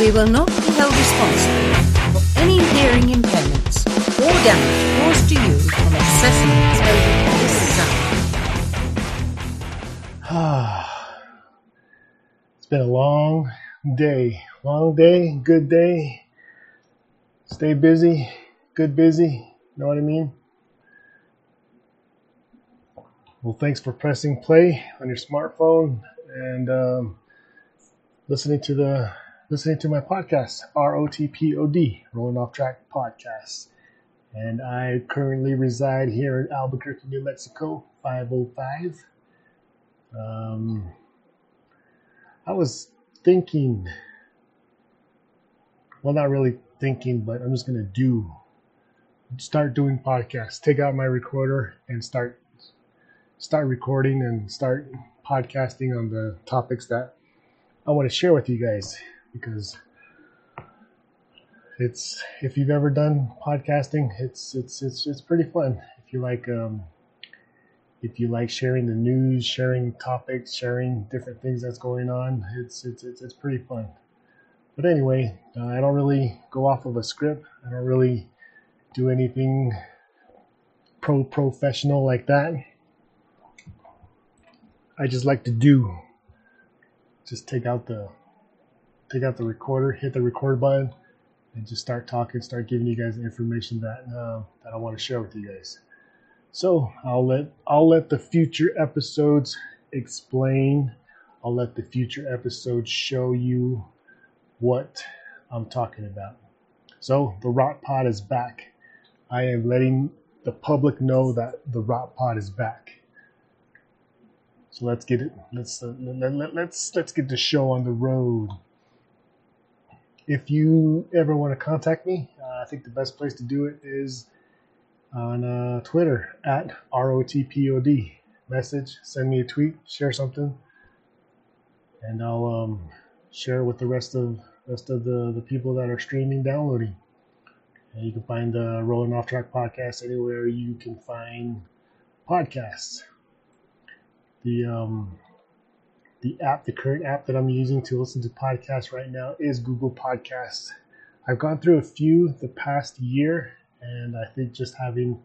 We will not be held responsible for any hearing impairments or damage caused to you from accessing over this sound. it's been a long day. Long day, good day. Stay busy, good busy. Know what I mean? Well, thanks for pressing play on your smartphone and um, listening to the listening to my podcast, ROTPOD, Rolling Off Track Podcast. And I currently reside here in Albuquerque, New Mexico, 505. Um, I was thinking, well, not really thinking, but I'm just gonna do start doing podcasts. Take out my recorder and start start recording and start podcasting on the topics that I want to share with you guys because it's if you've ever done podcasting, it's it's it's it's pretty fun. If you like um, if you like sharing the news, sharing topics, sharing different things that's going on, it's it's it's, it's pretty fun. But anyway, uh, I don't really go off of a script. I don't really do anything pro professional like that. I just like to do. Just take out the take out the recorder, hit the record button, and just start talking, start giving you guys the information that uh, that I want to share with you guys. So I'll let I'll let the future episodes explain. I'll let the future episodes show you what I'm talking about. So the Rot Pod is back. I am letting the public know that the Rot Pod is back. So let's get it. Let's uh, let, let, let's let's get the show on the road. If you ever want to contact me, uh, I think the best place to do it is on uh, Twitter at rotpod. Message, send me a tweet, share something, and I'll um, share with the rest of rest of the, the people that are streaming, downloading. And you can find the Rolling Off Track podcast anywhere you can find podcasts the um, the app, the current app that I'm using to listen to podcasts right now is Google Podcasts. I've gone through a few the past year, and I think just having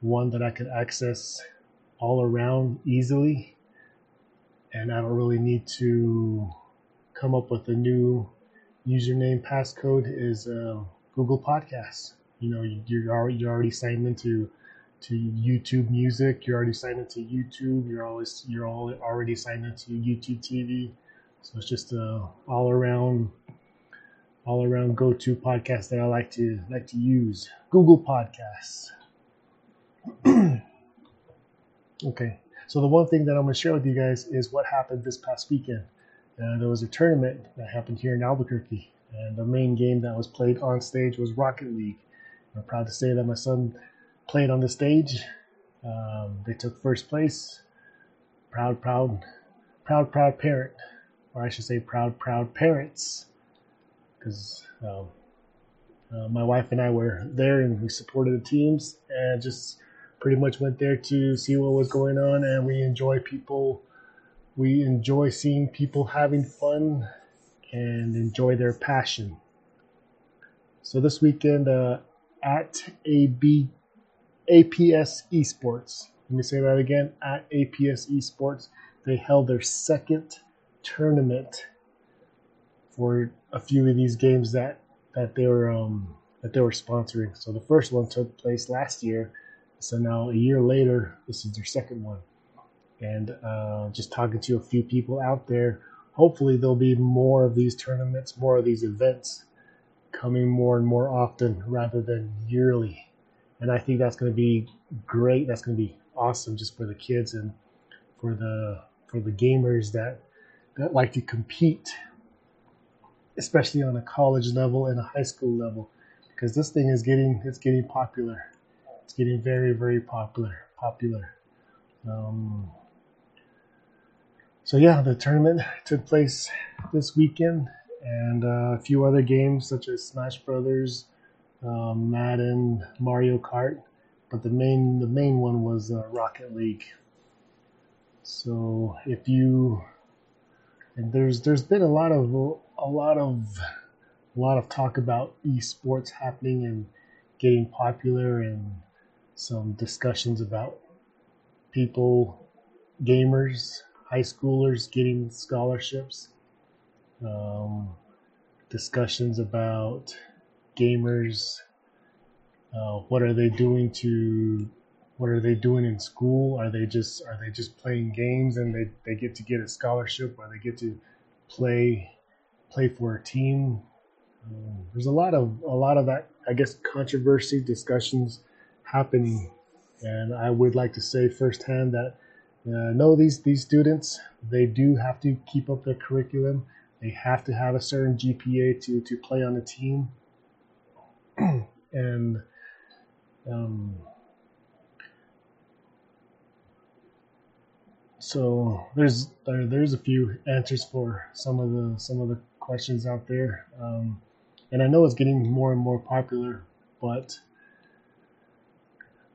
one that I could access all around easily, and I don't really need to come up with a new username passcode is uh, Google Podcasts. You know, you're already, you're already signed into to YouTube Music. You're already signed into YouTube. You're always you're all already signed into YouTube TV. So it's just a all around all around go to podcast that I like to like to use. Google Podcasts. okay. So the one thing that I'm going to share with you guys is what happened this past weekend. Uh, there was a tournament that happened here in Albuquerque, and the main game that was played on stage was Rocket League. I'm proud to say that my son played on the stage. Um, they took first place. Proud, proud, proud, proud parent, or I should say, proud, proud parents, because um, uh, my wife and I were there and we supported the teams and just pretty much went there to see what was going on. And we enjoy people. We enjoy seeing people having fun and enjoy their passion. So this weekend uh, at AB APS Esports. Let me say that again at APS Esports. They held their second tournament for a few of these games that that they were um, that they were sponsoring. So the first one took place last year. So now a year later, this is their second one. And uh, just talking to a few people out there, hopefully there'll be more of these tournaments, more of these events coming more and more often rather than yearly and I think that's going to be great. That's going to be awesome just for the kids and for the for the gamers that that like to compete, especially on a college level and a high school level, because this thing is getting it's getting popular. It's getting very very popular popular. Um, so yeah, the tournament took place this weekend, and uh, a few other games such as Smash Brothers um, Madden, Mario Kart, but the main the main one was uh, Rocket League. So if you and there's there's been a lot of a lot of a lot of talk about esports happening and getting popular, and some discussions about people, gamers, high schoolers getting scholarships. Um, discussions about gamers. Uh, what are they doing to what are they doing in school? Are they just are they just playing games and they, they get to get a scholarship or they get to play play for a team? Um, there's a lot of a lot of that I guess controversy discussions happening, and I would like to say firsthand that uh, no these these students they do have to keep up their curriculum. They have to have a certain GPA to to play on the team, and um, so there's there, there's a few answers for some of the some of the questions out there, um, and I know it's getting more and more popular, but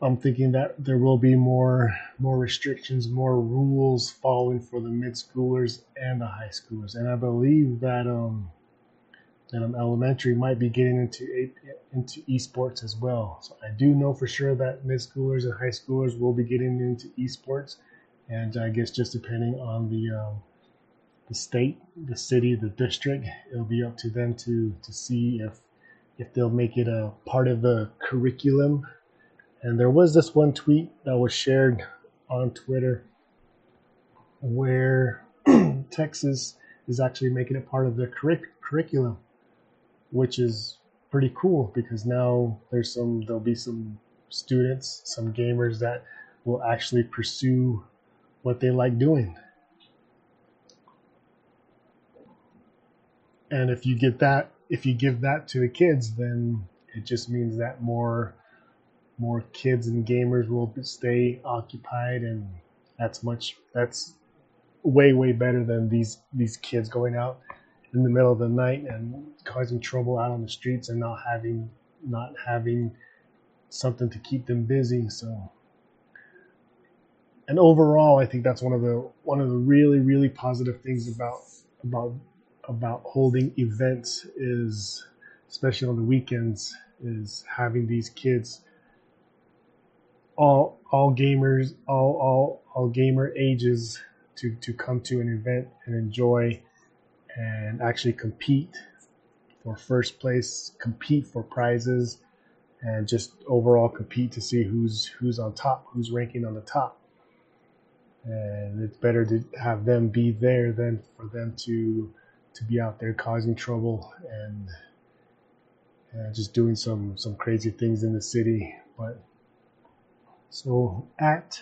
I'm thinking that there will be more more restrictions, more rules following for the mid schoolers and the high schoolers, and I believe that um, um, elementary might be getting into into esports as well. So I do know for sure that mid schoolers and high schoolers will be getting into esports and I guess just depending on the um, the state, the city, the district, it'll be up to them to to see if if they'll make it a part of the curriculum. And there was this one tweet that was shared on Twitter where Texas is actually making it part of their curric- curriculum, which is pretty cool because now there's some there'll be some students, some gamers that will actually pursue what they like doing. And if you get that, if you give that to the kids, then it just means that more more kids and gamers will stay occupied and that's much that's way way better than these these kids going out in the middle of the night and causing trouble out on the streets and not having not having something to keep them busy so. And overall, I think that's one of the one of the really really positive things about about about holding events is especially on the weekends is having these kids. All all gamers all all all gamer ages to to come to an event and enjoy and actually compete for first place compete for prizes and just overall compete to see who's who's on top who's ranking on the top and it's better to have them be there than for them to to be out there causing trouble and uh, just doing some some crazy things in the city. But so at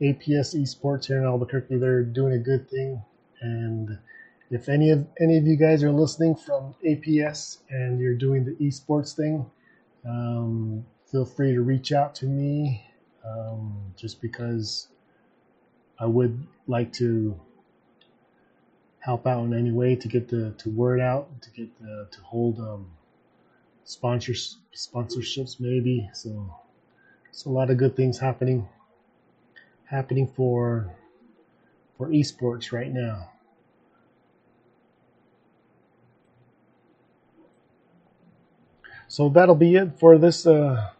APS Esports here in Albuquerque, they're doing a good thing. And if any of any of you guys are listening from APS and you're doing the esports thing, um, feel free to reach out to me. Um, just because I would like to help out in any way to get the to word out to get the to hold um, sponsors sponsorships maybe so it's a lot of good things happening happening for for esports right now so that'll be it for this uh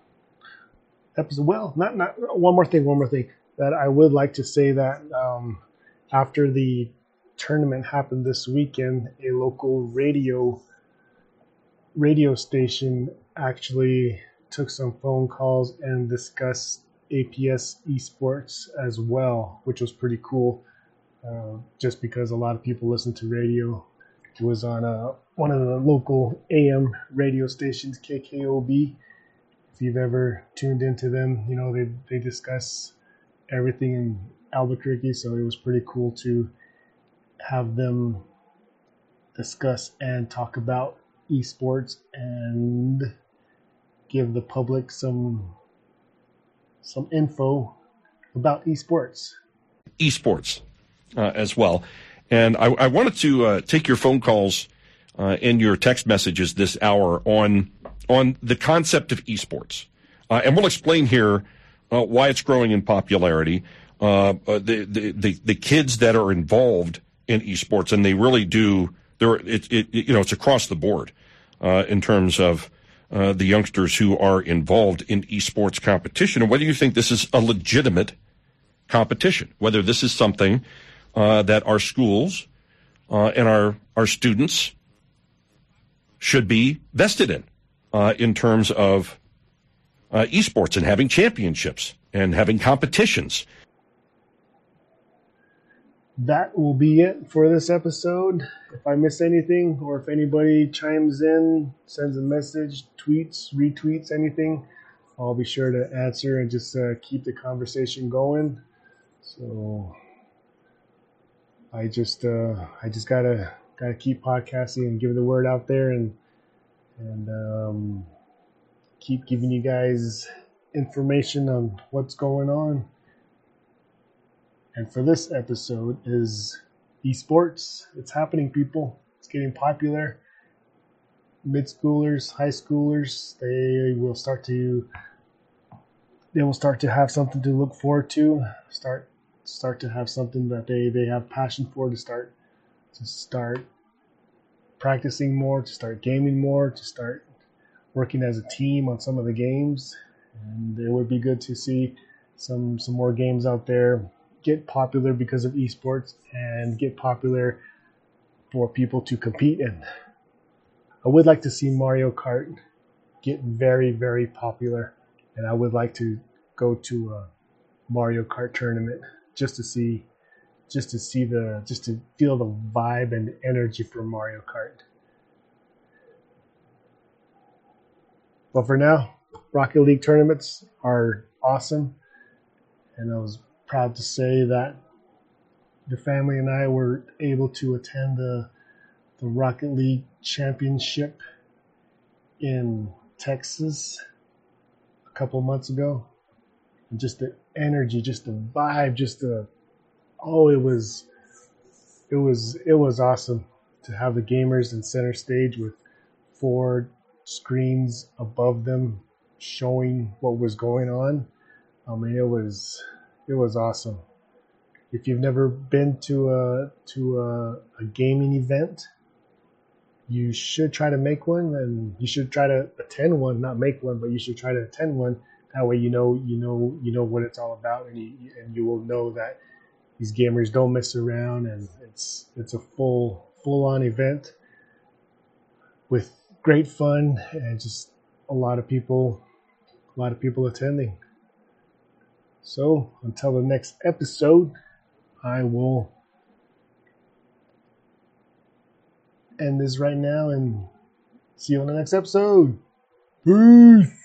episode well not not one more thing one more thing that I would like to say that um, after the tournament happened this weekend, a local radio radio station actually took some phone calls and discussed APS esports as well, which was pretty cool. Uh, just because a lot of people listen to radio, was on uh, one of the local AM radio stations, KKOB. If you've ever tuned into them, you know they they discuss everything in Albuquerque, so it was pretty cool to have them discuss and talk about esports and give the public some some info about esports. Esports uh, as well, and I, I wanted to uh, take your phone calls uh, and your text messages this hour on on the concept of esports, uh, and we'll explain here uh, why it's growing in popularity, uh, uh, the, the, the the kids that are involved in esports, and they really do. There, it, it, you know, it's across the board. in terms of uh, the youngsters who are involved in esports competition, and whether you think this is a legitimate competition, whether this is something uh, that our schools uh, and our our students should be vested in, uh, in terms of uh, esports and having championships and having competitions. That will be it for this episode. If I miss anything, or if anybody chimes in, sends a message, tweets, retweets, anything, I'll be sure to answer and just uh, keep the conversation going. So I just uh, I just gotta gotta keep podcasting and give the word out there and and um, keep giving you guys information on what's going on. And for this episode is esports. It's happening, people. It's getting popular. Mid schoolers, high schoolers, they will start to they will start to have something to look forward to. Start start to have something that they, they have passion for to start to start practicing more, to start gaming more, to start working as a team on some of the games. And it would be good to see some some more games out there get popular because of esports and get popular for people to compete in. I would like to see Mario Kart get very, very popular, and I would like to go to a Mario Kart tournament just to see, just to see the, just to feel the vibe and energy from Mario Kart. But for now, Rocket League tournaments are awesome, and I was proud to say that the family and I were able to attend the the Rocket League Championship in Texas a couple months ago. And just the energy, just the vibe, just the oh, it was it was it was awesome to have the gamers in center stage with four screens above them showing what was going on. I mean, it was it was awesome. If you've never been to a to a, a gaming event, you should try to make one, and you should try to attend one. Not make one, but you should try to attend one. That way, you know you know you know what it's all about, and you and you will know that these gamers don't mess around, and it's it's a full full on event with great fun and just a lot of people a lot of people attending. So until the next episode, I will end this right now and see you on the next episode. Peace.